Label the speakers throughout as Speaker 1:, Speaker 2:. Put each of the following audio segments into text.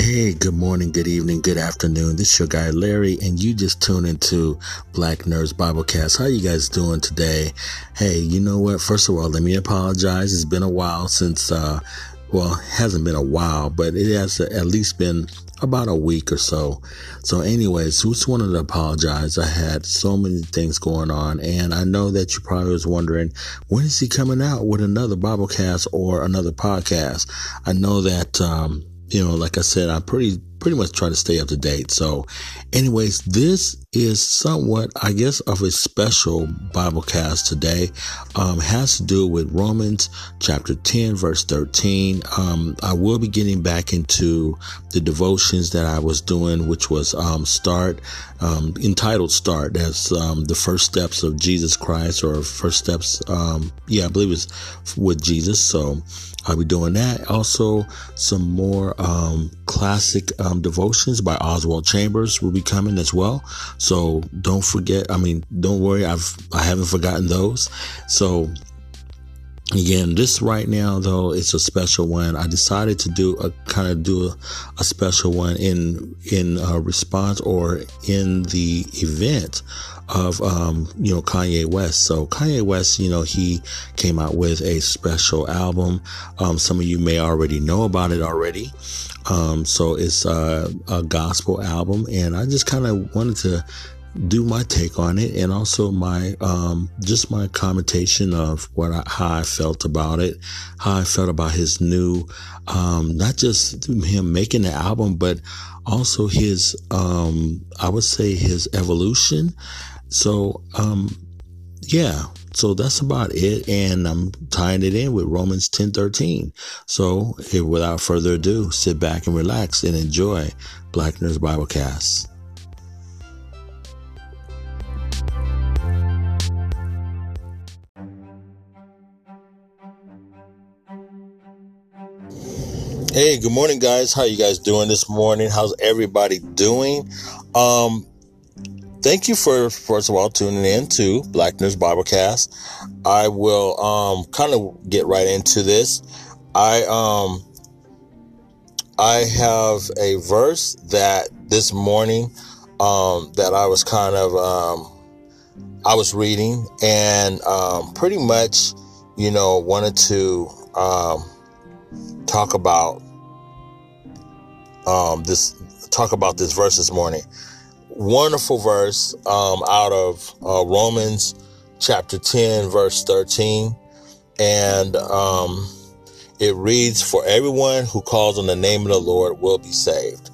Speaker 1: Hey, good morning, good evening, good afternoon. This is your guy Larry, and you just tune into Black Nerds Biblecast. How you guys doing today? Hey, you know what? First of all, let me apologize. It's been a while since, uh, well, hasn't been a while, but it has at least been about a week or so. So, anyways, just wanted to apologize. I had so many things going on, and I know that you probably was wondering when is he coming out with another Biblecast or another podcast. I know that. Um, you know, like I said, I pretty pretty much try to stay up to date. So, anyways, this is somewhat, I guess, of a special Bible cast today. Um, has to do with Romans chapter 10, verse 13. Um, I will be getting back into the devotions that I was doing, which was um, Start, um, entitled Start. That's um, the first steps of Jesus Christ, or first steps, um, yeah, I believe it's with Jesus. So, I'll be doing that. Also, some more um, classic um, devotions by Oswald Chambers will be coming as well. So don't forget. I mean, don't worry. I've I haven't forgotten those. So again this right now though it's a special one i decided to do a kind of do a, a special one in in response or in the event of um, you know Kanye West. So Kanye West, you know, he came out with a special album. Um, some of you may already know about it already. Um, so it's a, a gospel album, and I just kind of wanted to do my take on it and also my um, just my commentation of what I, how I felt about it, how I felt about his new, um, not just him making the album, but also his um, I would say his evolution so, um, yeah, so that's about it. And I'm tying it in with Romans 10 13. So, without further ado, sit back and relax and enjoy Black Nerds Biblecast. Hey, good morning, guys. How you guys doing this morning? How's everybody doing? Um, thank you for first of all tuning in to Black Nerds Biblecast. I will um, kind of get right into this. I um I have a verse that this morning um, that I was kind of um, I was reading and um, pretty much you know wanted to um, talk about um, this talk about this verse this morning wonderful verse um, out of uh, Romans chapter 10, verse 13. And um, it reads, For everyone who calls on the name of the Lord will be saved.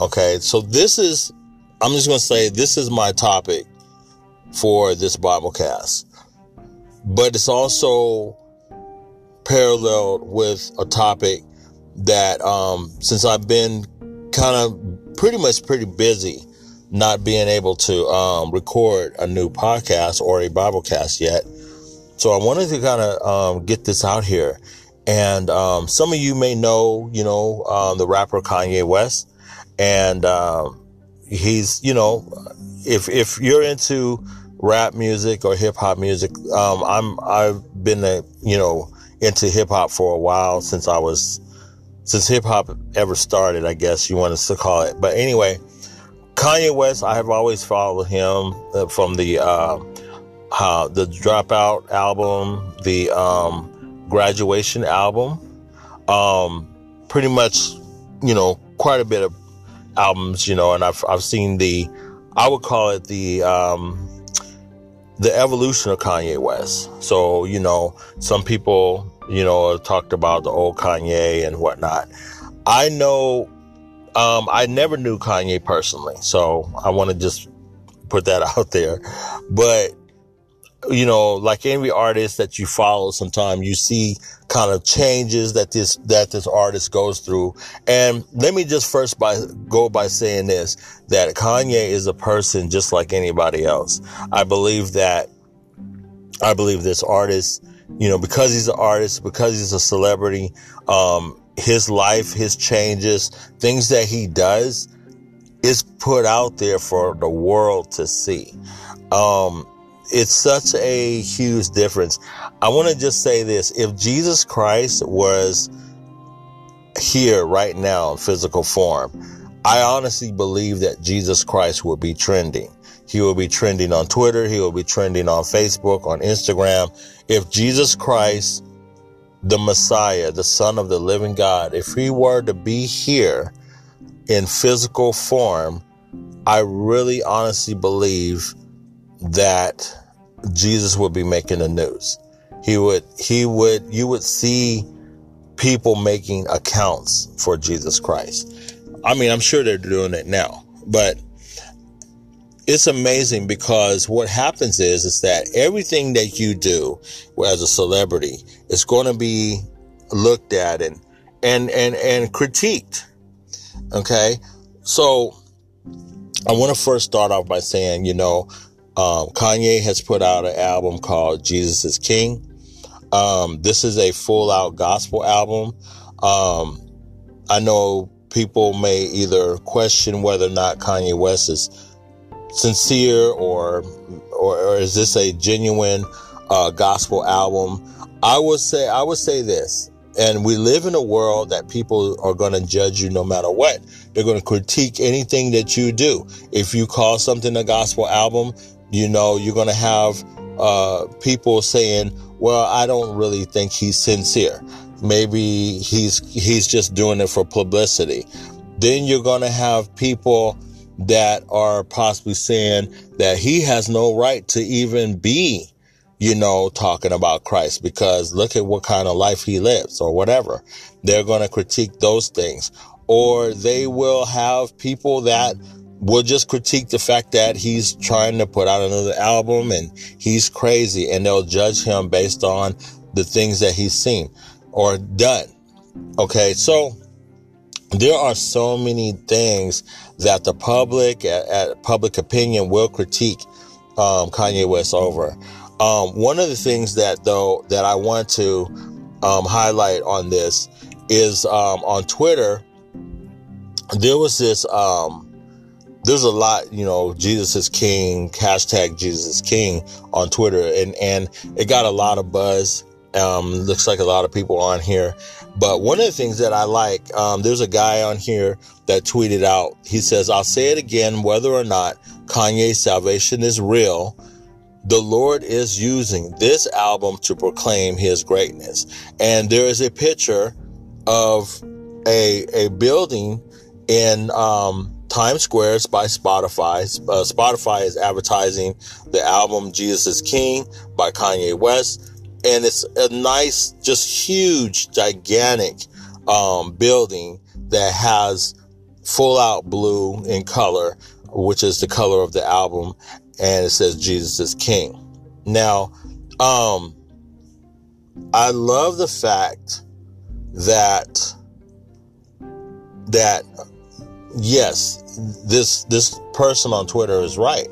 Speaker 1: Okay, so this is, I'm just going to say, this is my topic for this Bible cast. But it's also paralleled with a topic that, um, since I've been kind of pretty much pretty busy not being able to um, record a new podcast or a Biblecast yet. So I wanted to kind of um, get this out here. And um, some of you may know, you know, um, the rapper Kanye West, and um, he's, you know, if if you're into rap music or hip hop music, um, I'm I've been, a, you know, into hip hop for a while since I was since hip hop ever started, I guess you want us to call it. But anyway, Kanye West, I have always followed him uh, from the uh, uh, the Dropout album, the um, Graduation album, um, pretty much, you know, quite a bit of albums, you know, and I've I've seen the, I would call it the um, the evolution of Kanye West. So you know, some people, you know, talked about the old Kanye and whatnot. I know um, I never knew Kanye personally, so I want to just put that out there. But you know, like every artist that you follow, sometimes you see kind of changes that this that this artist goes through. And let me just first by go by saying this: that Kanye is a person just like anybody else. I believe that. I believe this artist, you know, because he's an artist, because he's a celebrity, um, his life, his changes, things that he does is put out there for the world to see. Um, it's such a huge difference. I want to just say this. If Jesus Christ was here right now in physical form, I honestly believe that Jesus Christ will be trending. He will be trending on Twitter. He will be trending on Facebook, on Instagram. If Jesus Christ, the Messiah, the Son of the living God, if he were to be here in physical form, I really honestly believe that Jesus would be making the news. He would, he would, you would see people making accounts for Jesus Christ. I mean, I'm sure they're doing it now, but it's amazing because what happens is, is that everything that you do as a celebrity is going to be looked at and, and, and, and critiqued. Okay. So I want to first start off by saying, you know, um, Kanye has put out an album called Jesus is King. Um, this is a full out gospel album. Um, I know people may either question whether or not Kanye West is sincere or or, or is this a genuine uh, gospel album? I would say I would say this. And we live in a world that people are going to judge you no matter what. They're going to critique anything that you do. If you call something a gospel album, you know, you're going to have uh, people saying, well, I don't really think he's sincere. Maybe he's, he's just doing it for publicity. Then you're going to have people that are possibly saying that he has no right to even be, you know, talking about Christ because look at what kind of life he lives or whatever. They're going to critique those things or they will have people that will just critique the fact that he's trying to put out another album and he's crazy and they'll judge him based on the things that he's seen or done. Okay. So there are so many things that the public, at, at public opinion, will critique um, Kanye West over. Um, one of the things that though that I want to um, highlight on this is um, on Twitter. There was this. Um, there's a lot, you know, Jesus is King hashtag Jesus is King on Twitter, and and it got a lot of buzz. Um, looks like a lot of people on here. But one of the things that I like, um, there's a guy on here that tweeted out, he says, I'll say it again, whether or not Kanye's salvation is real, the Lord is using this album to proclaim his greatness. And there is a picture of a, a building in, um, Times Square by Spotify. Uh, Spotify is advertising the album Jesus is King by Kanye West and it's a nice, just huge, gigantic um, building that has full out blue in color, which is the color of the album, and it says Jesus is King. Now, um, I love the fact that that yes, this this person on Twitter is right.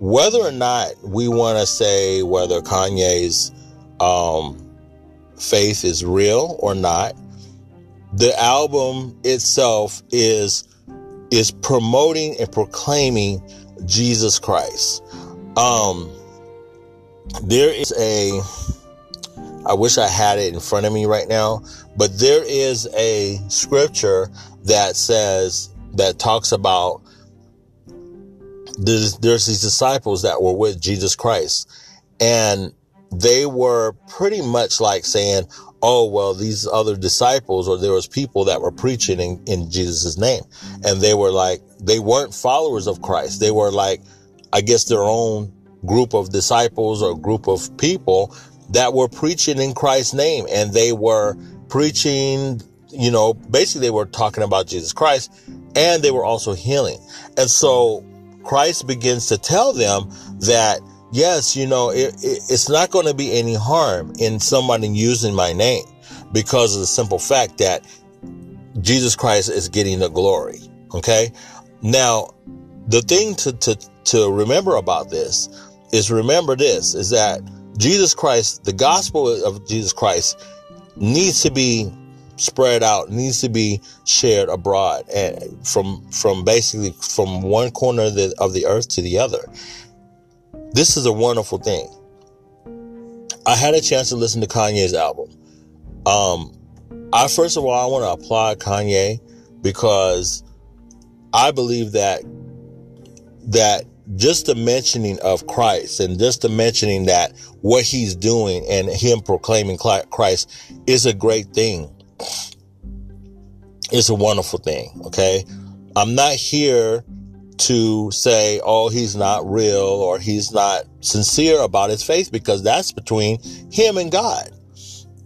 Speaker 1: Whether or not we want to say whether Kanye's um, faith is real or not. The album itself is is promoting and proclaiming Jesus Christ. Um, there is a I wish I had it in front of me right now, but there is a scripture that says that talks about there's, there's these disciples that were with Jesus Christ and they were pretty much like saying, oh, well, these other disciples or there was people that were preaching in, in Jesus' name. And they were like, they weren't followers of Christ. They were like, I guess their own group of disciples or group of people that were preaching in Christ's name. And they were preaching, you know, basically they were talking about Jesus Christ and they were also healing. And so Christ begins to tell them that yes, you know, it, it, it's not going to be any harm in somebody using my name because of the simple fact that Jesus Christ is getting the glory. Okay. Now, the thing to, to, to remember about this is remember this is that Jesus Christ, the gospel of Jesus Christ needs to be spread out, needs to be shared abroad and from, from basically from one corner of the, of the earth to the other. This is a wonderful thing. I had a chance to listen to Kanye's album. Um, I first of all I want to applaud Kanye because I believe that that just the mentioning of Christ and just the mentioning that what he's doing and him proclaiming Christ is a great thing. It's a wonderful thing. Okay. I'm not here to say, oh, he's not real or he's not sincere about his faith because that's between him and God.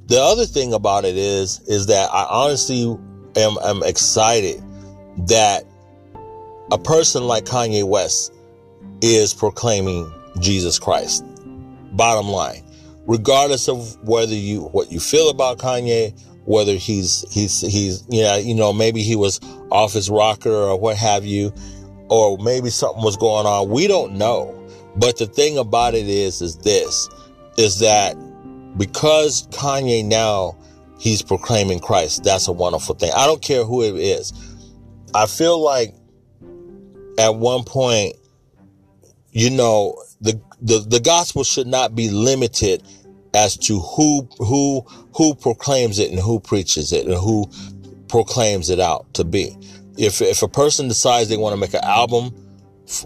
Speaker 1: The other thing about it is, is that I honestly am, am excited that a person like Kanye West is proclaiming Jesus Christ. Bottom line, regardless of whether you, what you feel about Kanye, whether he's, he's, he's, yeah, you know, maybe he was off his rocker or what have you, or maybe something was going on. We don't know. But the thing about it is, is this, is that because Kanye now, he's proclaiming Christ. That's a wonderful thing. I don't care who it is. I feel like at one point, you know, the, the, the gospel should not be limited as to who, who, who proclaims it and who preaches it and who proclaims it out to be. If, if a person decides they want to make an album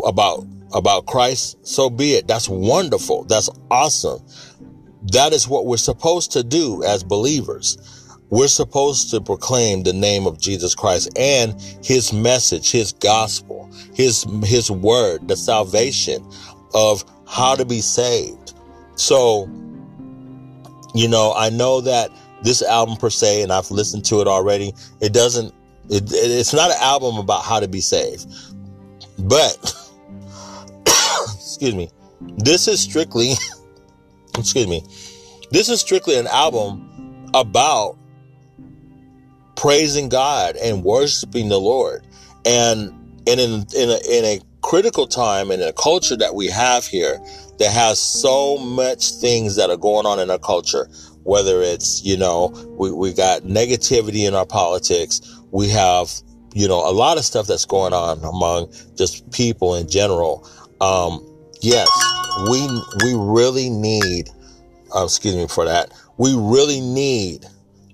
Speaker 1: about, about Christ, so be it. That's wonderful. That's awesome. That is what we're supposed to do as believers. We're supposed to proclaim the name of Jesus Christ and his message, his gospel, his, his word, the salvation of how to be saved. So, you know, I know that this album per se, and I've listened to it already, it doesn't, it, it's not an album about how to be saved. But, excuse me, this is strictly excuse me, this is strictly an album about praising God and worshiping the Lord. And, and in, in a, in a critical time and in a culture that we have here that has so much things that are going on in our culture, whether it's, you know, we, we got negativity in our politics. We have, you know, a lot of stuff that's going on among just people in general. Um, yes, we, we really need, uh, excuse me for that. We really need,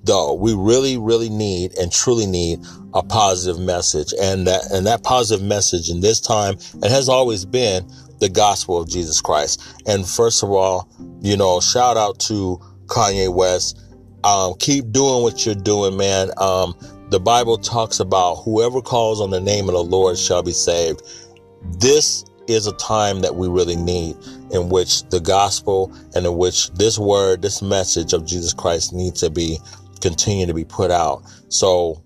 Speaker 1: though, we really, really need and truly need a positive message. And that, and that positive message in this time, and has always been the gospel of Jesus Christ. And first of all, you know, shout out to Kanye West. Um, keep doing what you're doing, man. Um, the Bible talks about whoever calls on the name of the Lord shall be saved. This is a time that we really need in which the gospel and in which this word, this message of Jesus Christ needs to be continue to be put out. So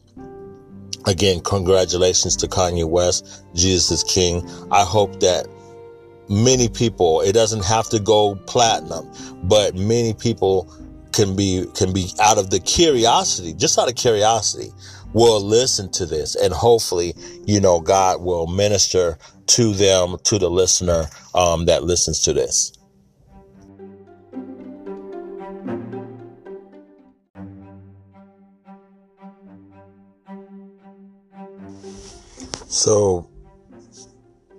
Speaker 1: again, congratulations to Kanye West. Jesus is King. I hope that many people, it doesn't have to go platinum, but many people can be, can be out of the curiosity, just out of curiosity, will listen to this and hopefully, you know, God will minister to them, to the listener um, that listens to this. So,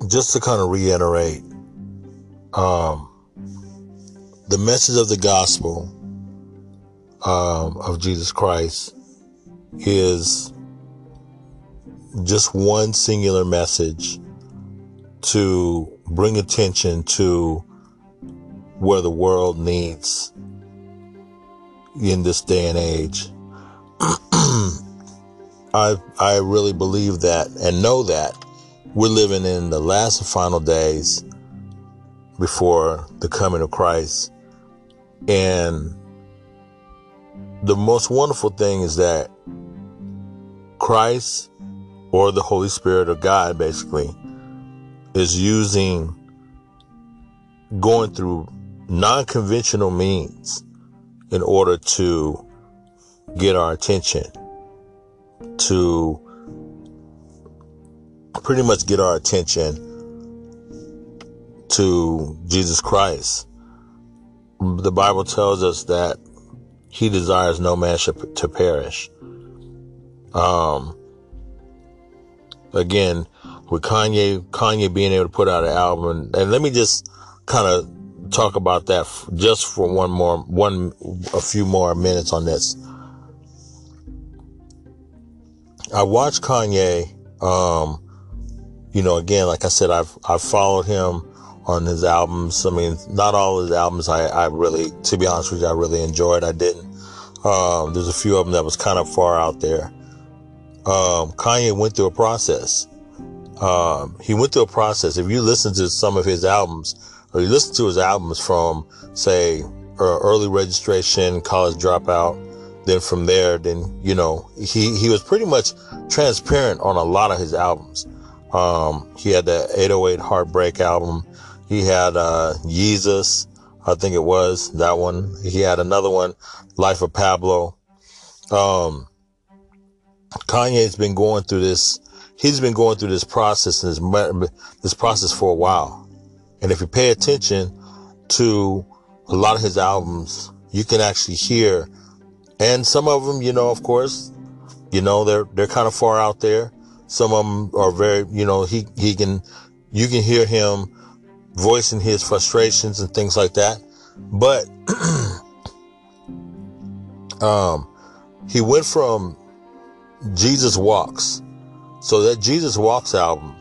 Speaker 1: just to kind of reiterate, um, the message of the gospel um, of Jesus Christ is just one singular message to bring attention to where the world needs in this day and age. I I really believe that and know that we're living in the last and final days before the coming of Christ. And the most wonderful thing is that Christ or the Holy Spirit or God basically is using going through non-conventional means in order to get our attention to pretty much get our attention to Jesus Christ. The Bible tells us that he desires no man should to perish. Um, again, with Kanye, Kanye being able to put out an album. And, let me just kind of talk about that just for one more, one, a few more minutes on this. I watched Kanye. Um, you know, again, like I said, I've I've followed him on his albums. I mean, not all his albums. I, I really, to be honest with you, I really enjoyed. I didn't. Um, there's a few of them that was kind of far out there. Um, Kanye went through a process. Um, he went through a process. If you listen to some of his albums, or you listen to his albums from, say, early registration, college dropout, then from there, then, you know, he, he was pretty much transparent on a lot of his albums. Um, he had the 808 Heartbreak album. He had, uh, Yeezus, I think it was that one. He had another one, Life of Pablo. Um, Kanye's been going through this. He's been going through this process this, this process for a while. And if you pay attention to a lot of his albums, you can actually hear, and some of them, you know, of course, you know, they're, they're kind of far out there. Some of them are very, you know, he, he can, you can hear him voicing his frustrations and things like that. But, um, he went from Jesus Walks. So that Jesus Walks album,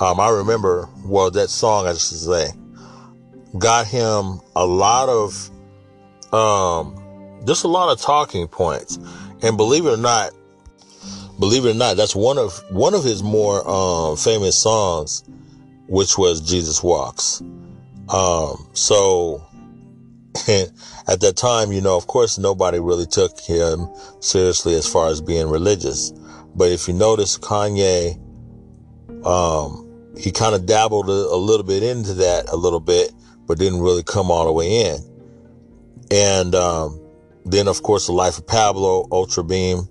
Speaker 1: um, I remember, well, that song, I should say, got him a lot of, um, just a lot of talking points. And believe it or not, believe it or not, that's one of, one of his more, um, famous songs, which was Jesus Walks. Um, so at that time, you know, of course, nobody really took him seriously as far as being religious. But if you notice, Kanye, um, he kind of dabbled a, a, little bit into that a little bit, but didn't really come all the way in. And um, then, of course, the life of Pablo, Ultra Beam,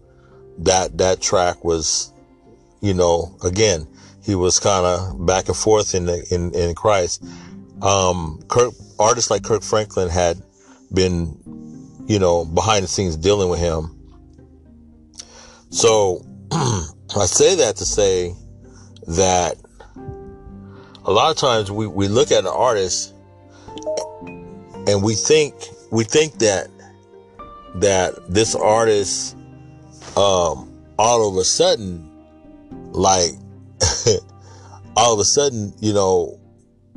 Speaker 1: that that track was, you know, again, he was kind of back and forth in the, in in Christ. Um, Kirk, artists like Kirk Franklin had been, you know, behind the scenes dealing with him. So I say that to say that a lot of times we, we look at an artist and we think we think that that this artist um all of a sudden like all of a sudden you know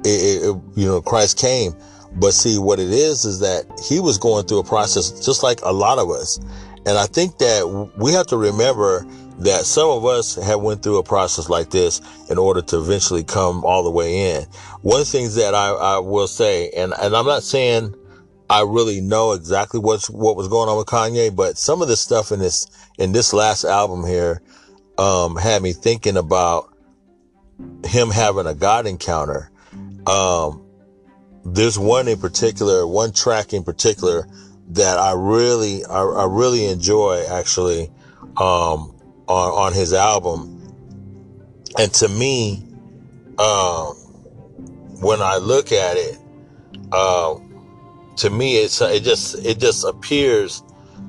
Speaker 1: it, it, you know Christ came but see, what it is, is that he was going through a process just like a lot of us. And I think that we have to remember that some of us have went through a process like this in order to eventually come all the way in. One of the things that I, I will say, and, and I'm not saying I really know exactly what's, what was going on with Kanye, but some of the stuff in this, in this last album here, um, had me thinking about him having a God encounter. Um, there's one in particular, one track in particular that I really, I, I really enjoy actually, um, on, on his album. And to me, um, when I look at it, um, to me, it's, it just, it just appears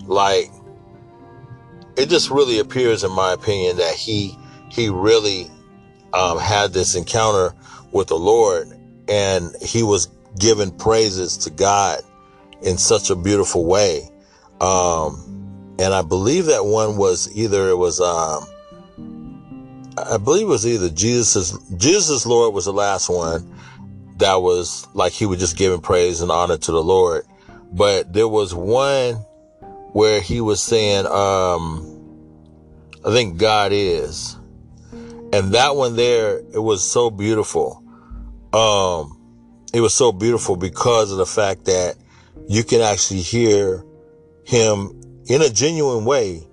Speaker 1: like, it just really appears in my opinion that he, he really, um, had this encounter with the Lord and he was giving praises to God in such a beautiful way. Um, and I believe that one was either it was, um, I believe it was either Jesus, Jesus Lord was the last one that was like he was just giving praise and honor to the Lord. But there was one where he was saying, um, I think God is. And that one there, it was so beautiful. Um, it was so beautiful because of the fact that you can actually hear him in a genuine way,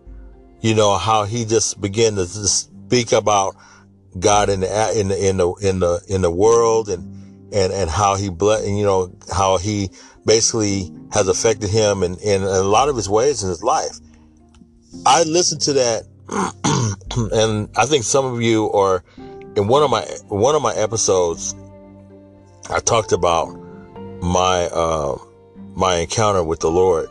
Speaker 1: you know, how he just began to speak about God in the, in the, in the, in the, in the world and, and, and how he bled, you know, how he basically has affected him in, in a lot of his ways in his life. I listened to that and I think some of you are in one of my, one of my episodes, I talked about my uh, my encounter with the Lord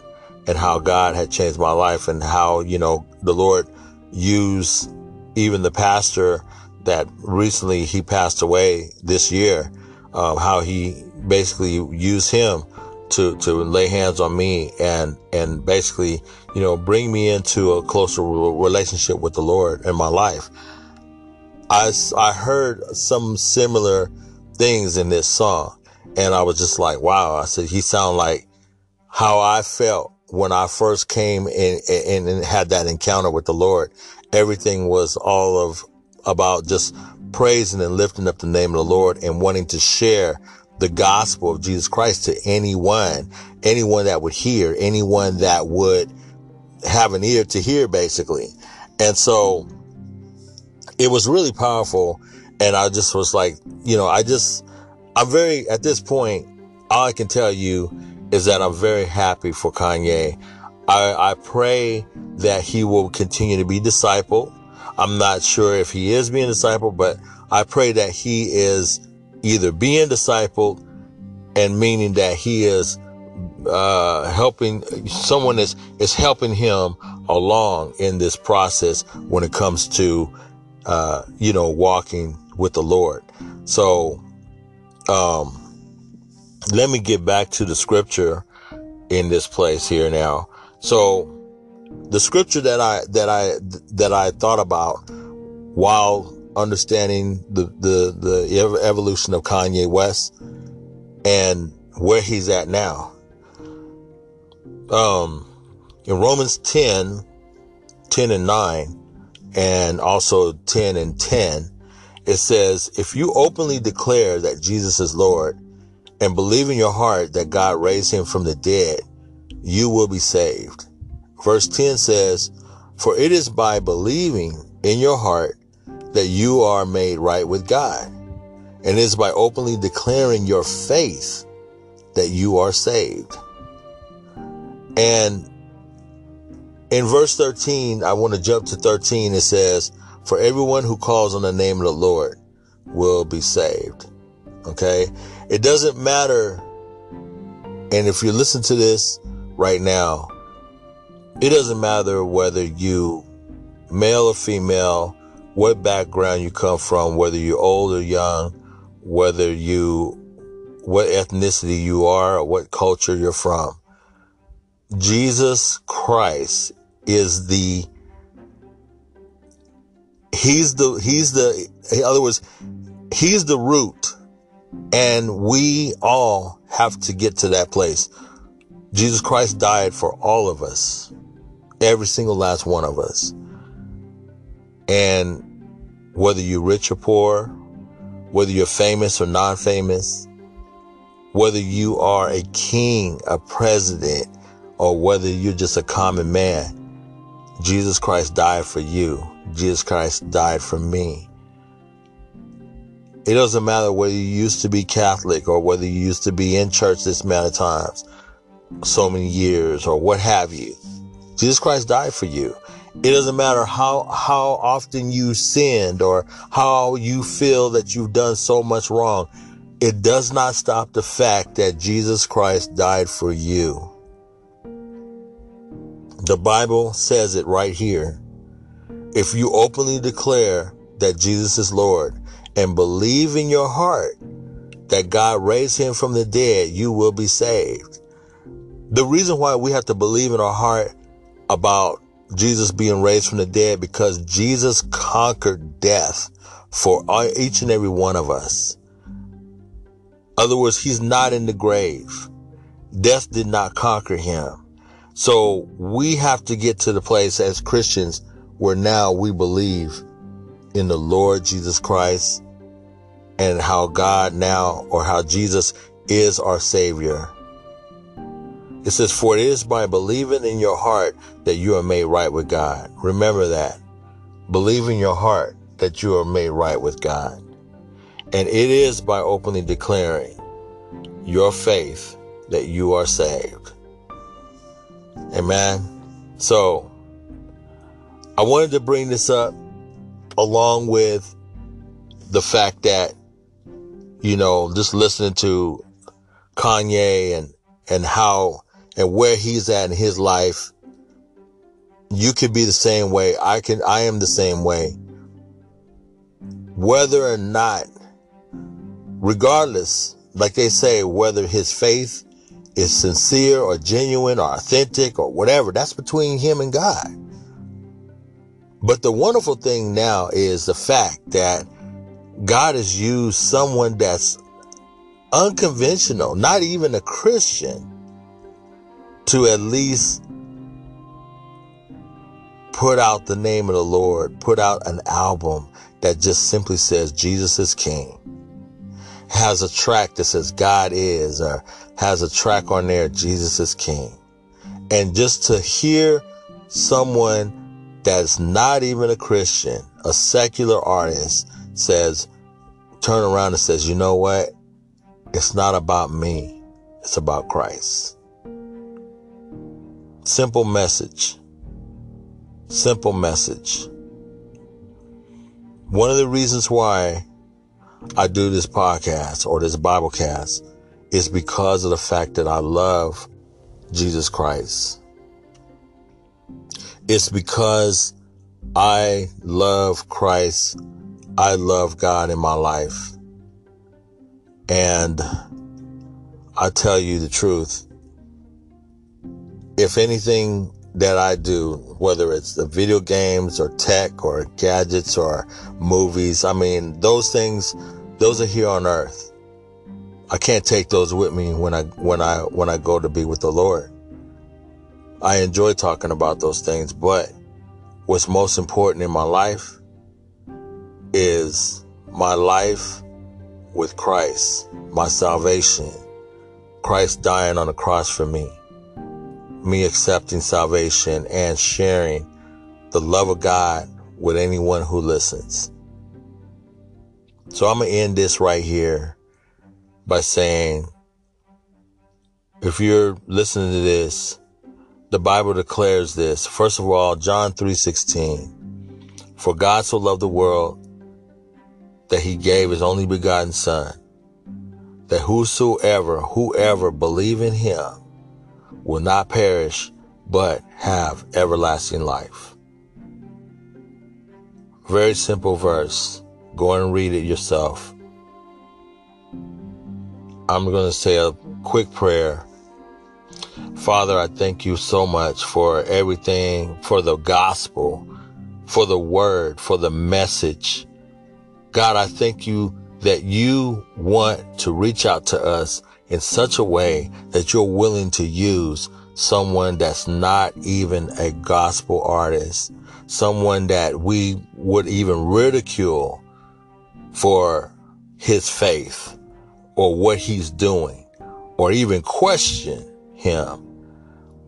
Speaker 1: and how God had changed my life and how you know the Lord used even the pastor that recently he passed away this year, um, how he basically used him to, to lay hands on me and, and basically, you know, bring me into a closer relationship with the Lord in my life. I, I heard some similar things in this song and I was just like, wow. I said, he sound like how I felt when I first came in and, and had that encounter with the Lord. Everything was all of about just praising and lifting up the name of the Lord and wanting to share the gospel of Jesus Christ to anyone, anyone that would hear, anyone that would have an ear to hear, basically. And so it was really powerful. And I just was like, you know, I just, I'm very, at this point, all I can tell you is that I'm very happy for Kanye. I, I pray that he will continue to be discipled. I'm not sure if he is being discipled, but I pray that he is either being discipled and meaning that he is uh, helping someone is is helping him along in this process when it comes to uh, you know walking with the Lord. So um, let me get back to the scripture in this place here now. So the scripture that I that I that I thought about while understanding the, the, the evolution of Kanye West and where he's at now. Um, in Romans 10, 10 and 9, and also 10 and 10, it says, if you openly declare that Jesus is Lord and believe in your heart that God raised him from the dead, you will be saved. Verse 10 says, for it is by believing in your heart that you are made right with God. And it is by openly declaring your faith that you are saved. And in verse 13, I want to jump to 13. It says, for everyone who calls on the name of the Lord will be saved. Okay. It doesn't matter. And if you listen to this right now, it doesn't matter whether you male or female, what background you come from, whether you're old or young, whether you, what ethnicity you are, what culture you're from. Jesus Christ is the, he's the, he's the, in other words, he's the root and we all have to get to that place. Jesus Christ died for all of us, every single last one of us. And whether you're rich or poor, whether you're famous or non-famous, whether you are a king, a president, or whether you're just a common man, Jesus Christ died for you. Jesus Christ died for me. It doesn't matter whether you used to be Catholic or whether you used to be in church this amount of times, so many years, or what have you. Jesus Christ died for you. It doesn't matter how, how often you sinned or how you feel that you've done so much wrong. It does not stop the fact that Jesus Christ died for you. The Bible says it right here. If you openly declare that Jesus is Lord and believe in your heart that God raised him from the dead, you will be saved. The reason why we have to believe in our heart about Jesus being raised from the dead because Jesus conquered death for each and every one of us. other words, he's not in the grave. Death did not conquer him. So we have to get to the place as Christians where now we believe in the Lord Jesus Christ and how God now or how Jesus is our savior it says, for it is by believing in your heart that you are made right with God. Remember that. Believe in your heart that you are made right with God. And it is by openly declaring your faith that you are saved. Amen. So I wanted to bring this up along with the fact that, you know, just listening to Kanye and, and how and where he's at in his life, you could be the same way. I can, I am the same way. Whether or not, regardless, like they say, whether his faith is sincere or genuine or authentic or whatever. That's between him and God. But the wonderful thing now is the fact that God has used someone that's unconventional, not even a Christian, to at least put out the name of the Lord, put out an album that just simply says Jesus is King, has a track that says God is, or has a track on there, Jesus is King. And just to hear someone that's not even a Christian, a secular artist says, turn around and says, you know what? It's not about me. It's about Christ. Simple message. Simple message. One of the reasons why I do this podcast or this Biblecast is because of the fact that I love Jesus Christ. It's because I love Christ. I love God in my life. And I tell you the truth. If anything that I do, whether it's the video games or tech or gadgets or movies, I mean, those things, those are here on earth. I can't take those with me when I, when I, when I go to be with the Lord. I enjoy talking about those things, but what's most important in my life is my life with Christ, my salvation, Christ dying on the cross for me, me accepting salvation and sharing the love of God with anyone who listens. So I'm going to end this right here by saying, if you're listening to this the Bible declares this. First of all, John 3:16. For God so loved the world that he gave his only begotten son, that whosoever, whoever believe in him will not perish, but have everlasting life. Very simple verse. Go and read it yourself. I'm going to say a quick prayer Father, I thank you so much for everything, for the gospel, for the word, for the message. God, I thank you that you want to reach out to us in such a way that you're willing to use someone that's not even a gospel artist, someone that we would even ridicule for his faith or what he's doing or even question him.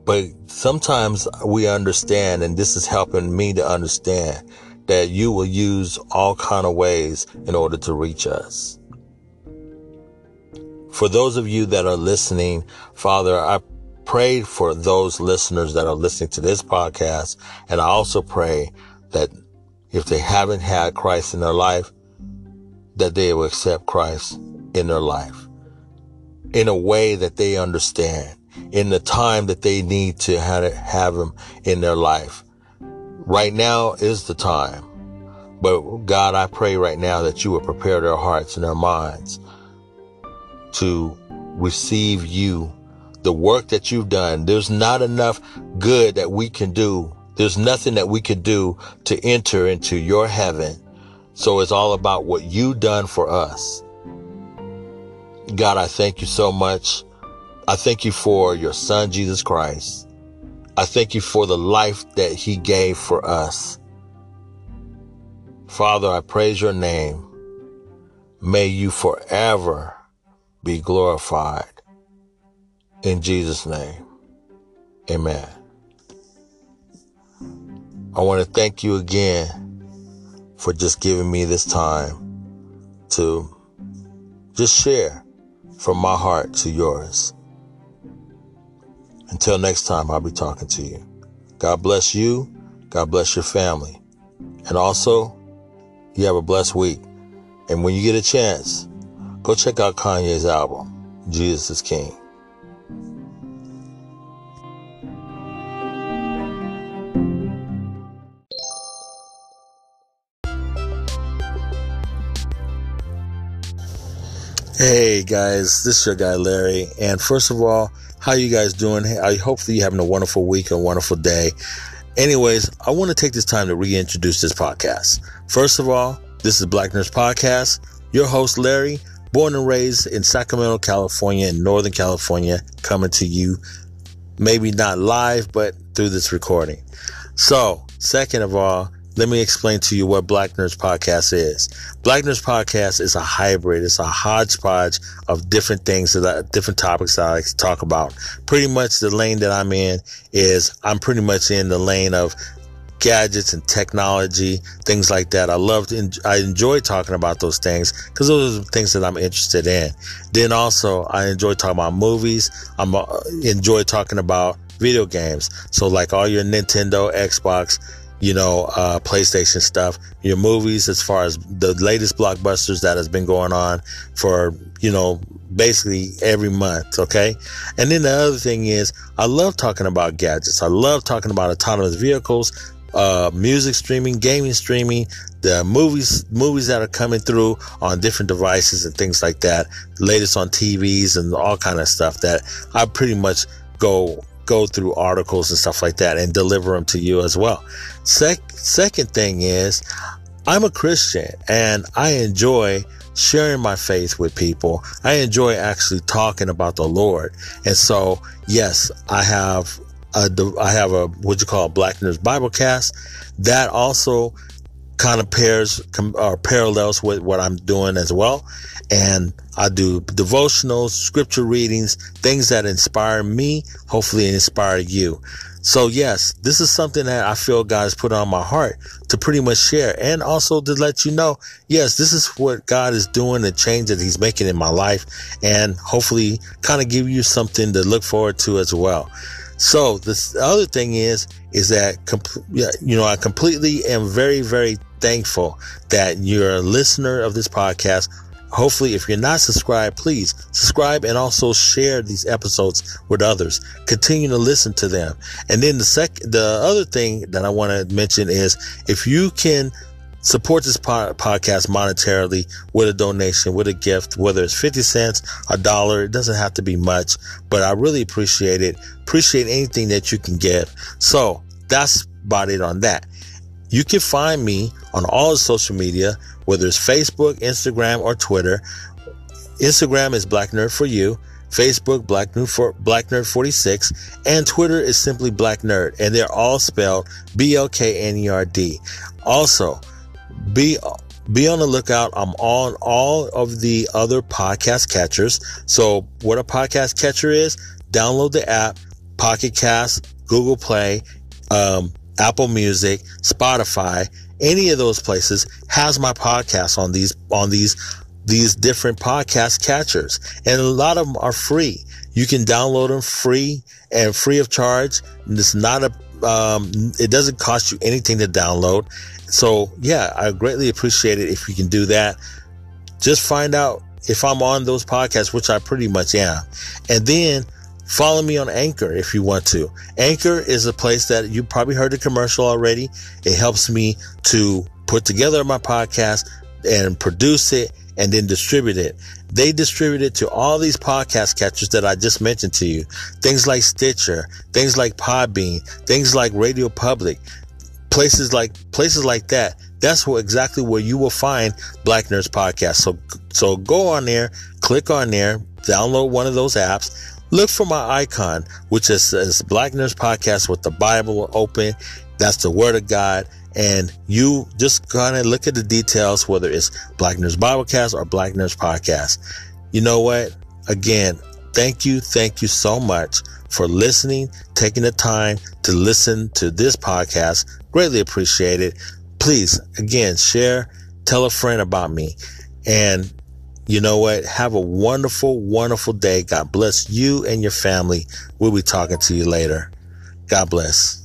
Speaker 1: But sometimes we understand, and this is helping me to understand that you will use all kind of ways in order to reach us. For those of you that are listening, Father, I pray for those listeners that are listening to this podcast. And I also pray that if they haven't had Christ in their life, that they will accept Christ in their life in a way that they understand in the time that they need to have, him in their life. Right now is the time. But God, I pray right now that you will prepare their hearts and their minds to receive you, the work that you've done. There's not enough good that we can do. There's nothing that we could do to enter into your heaven. So it's all about what you've done for us. God, I thank you so much I thank you for your son, Jesus Christ. I thank you for the life that he gave for us. Father, I praise your name. May you forever be glorified. In Jesus' name, amen. I want to thank you again for just giving me this time to just share from my heart to yours. Until next time, I'll be talking to you. God bless you. God bless your family. And also, you have a blessed week. And when you get a chance, go check out Kanye's album, Jesus is King. Hey guys, this is your guy Larry. And first of all, how you guys doing? I hopefully you're having a wonderful week, a wonderful day. Anyways, I want to take this time to reintroduce this podcast. First of all, this is Black Nerds Podcast. Your host Larry, born and raised in Sacramento, California, in Northern California, coming to you maybe not live, but through this recording. So, second of all, let me explain to you what Black Nerds Podcast is. Black Nerds Podcast is a hybrid. It's a hodgepodge of different things that I, different topics that I like to talk about. Pretty much the lane that I'm in is I'm pretty much in the lane of gadgets and technology, things like that. I love to, I enjoy talking about those things because those are the things that I'm interested in. Then also I enjoy talking about movies. I'm uh, enjoy talking about video games. So like all your Nintendo, Xbox, you know, uh, PlayStation stuff, your movies, as far as the latest blockbusters that has been going on for, you know, basically every month. Okay. And then the other thing is I love talking about gadgets. I love talking about autonomous vehicles, uh, music streaming, gaming streaming, the movies, movies that are coming through on different devices and things like that. Latest on TVs and all kind of stuff that I pretty much go go through articles and stuff like that and deliver them to you as well. Sec- second thing is, I'm a Christian and I enjoy sharing my faith with people. I enjoy actually talking about the Lord. And so, yes, I have a, I have a, what you call a Black Nerds Bible cast that also kind of pairs or parallels with what I'm doing as well. And I do devotionals, scripture readings, things that inspire me, hopefully inspire you. So yes, this is something that I feel God has put on my heart to pretty much share and also to let you know, yes, this is what God is doing, the change that he's making in my life and hopefully kind of give you something to look forward to as well. So the other thing is, is that, you know, I completely am very, very thankful that you're a listener of this podcast. Hopefully, if you're not subscribed, please subscribe and also share these episodes with others. Continue to listen to them. And then the sec, the other thing that I want to mention is if you can support this podcast monetarily with a donation, with a gift, whether it's 50 cents, a dollar, it doesn't have to be much, but I really appreciate it. Appreciate anything that you can give. So that's about it on that. You can find me on all the social media, whether it's Facebook, Instagram, or Twitter. Instagram is Black Nerd for You. Facebook, Black Nerd, for, Black Nerd 46, and Twitter is simply Black Nerd, and they're all spelled B-L-K-N-E-R-D. Also, be be on the lookout. I'm on all of the other podcast catchers. So what a podcast catcher is, download the app, Pocket Cast, Google Play, um, Apple Music, Spotify, any of those places has my podcast on these, on these, these different podcast catchers. And a lot of them are free. You can download them free and free of charge. And it's not a, um, it doesn't cost you anything to download. So yeah, I greatly appreciate it if you can do that. Just find out if I'm on those podcasts, which I pretty much am. And then follow me on Anchor if you want to. Anchor is a place that you probably heard the commercial already. It helps me to put together my podcast and produce it and then distribute it. They distribute it to all these podcast catchers that I just mentioned to you. Things like Stitcher, things like Podbean, things like Radio Public places like places like that. That's what exactly where you will find black nerds podcast. So so go on there click on there download one of those apps. Look for my icon which is says black nerds podcast with the bible open. That's the word of god and you just kind of look at the details whether it's black nerds biblecast or black nerds podcast you know what again thank you thank you so much for listening, taking the time to listen to this podcast. Greatly appreciate it. Please, again, share, tell a friend about me. And you know what? Have a wonderful, wonderful day. God bless you and your family. We'll be talking to you later. God bless.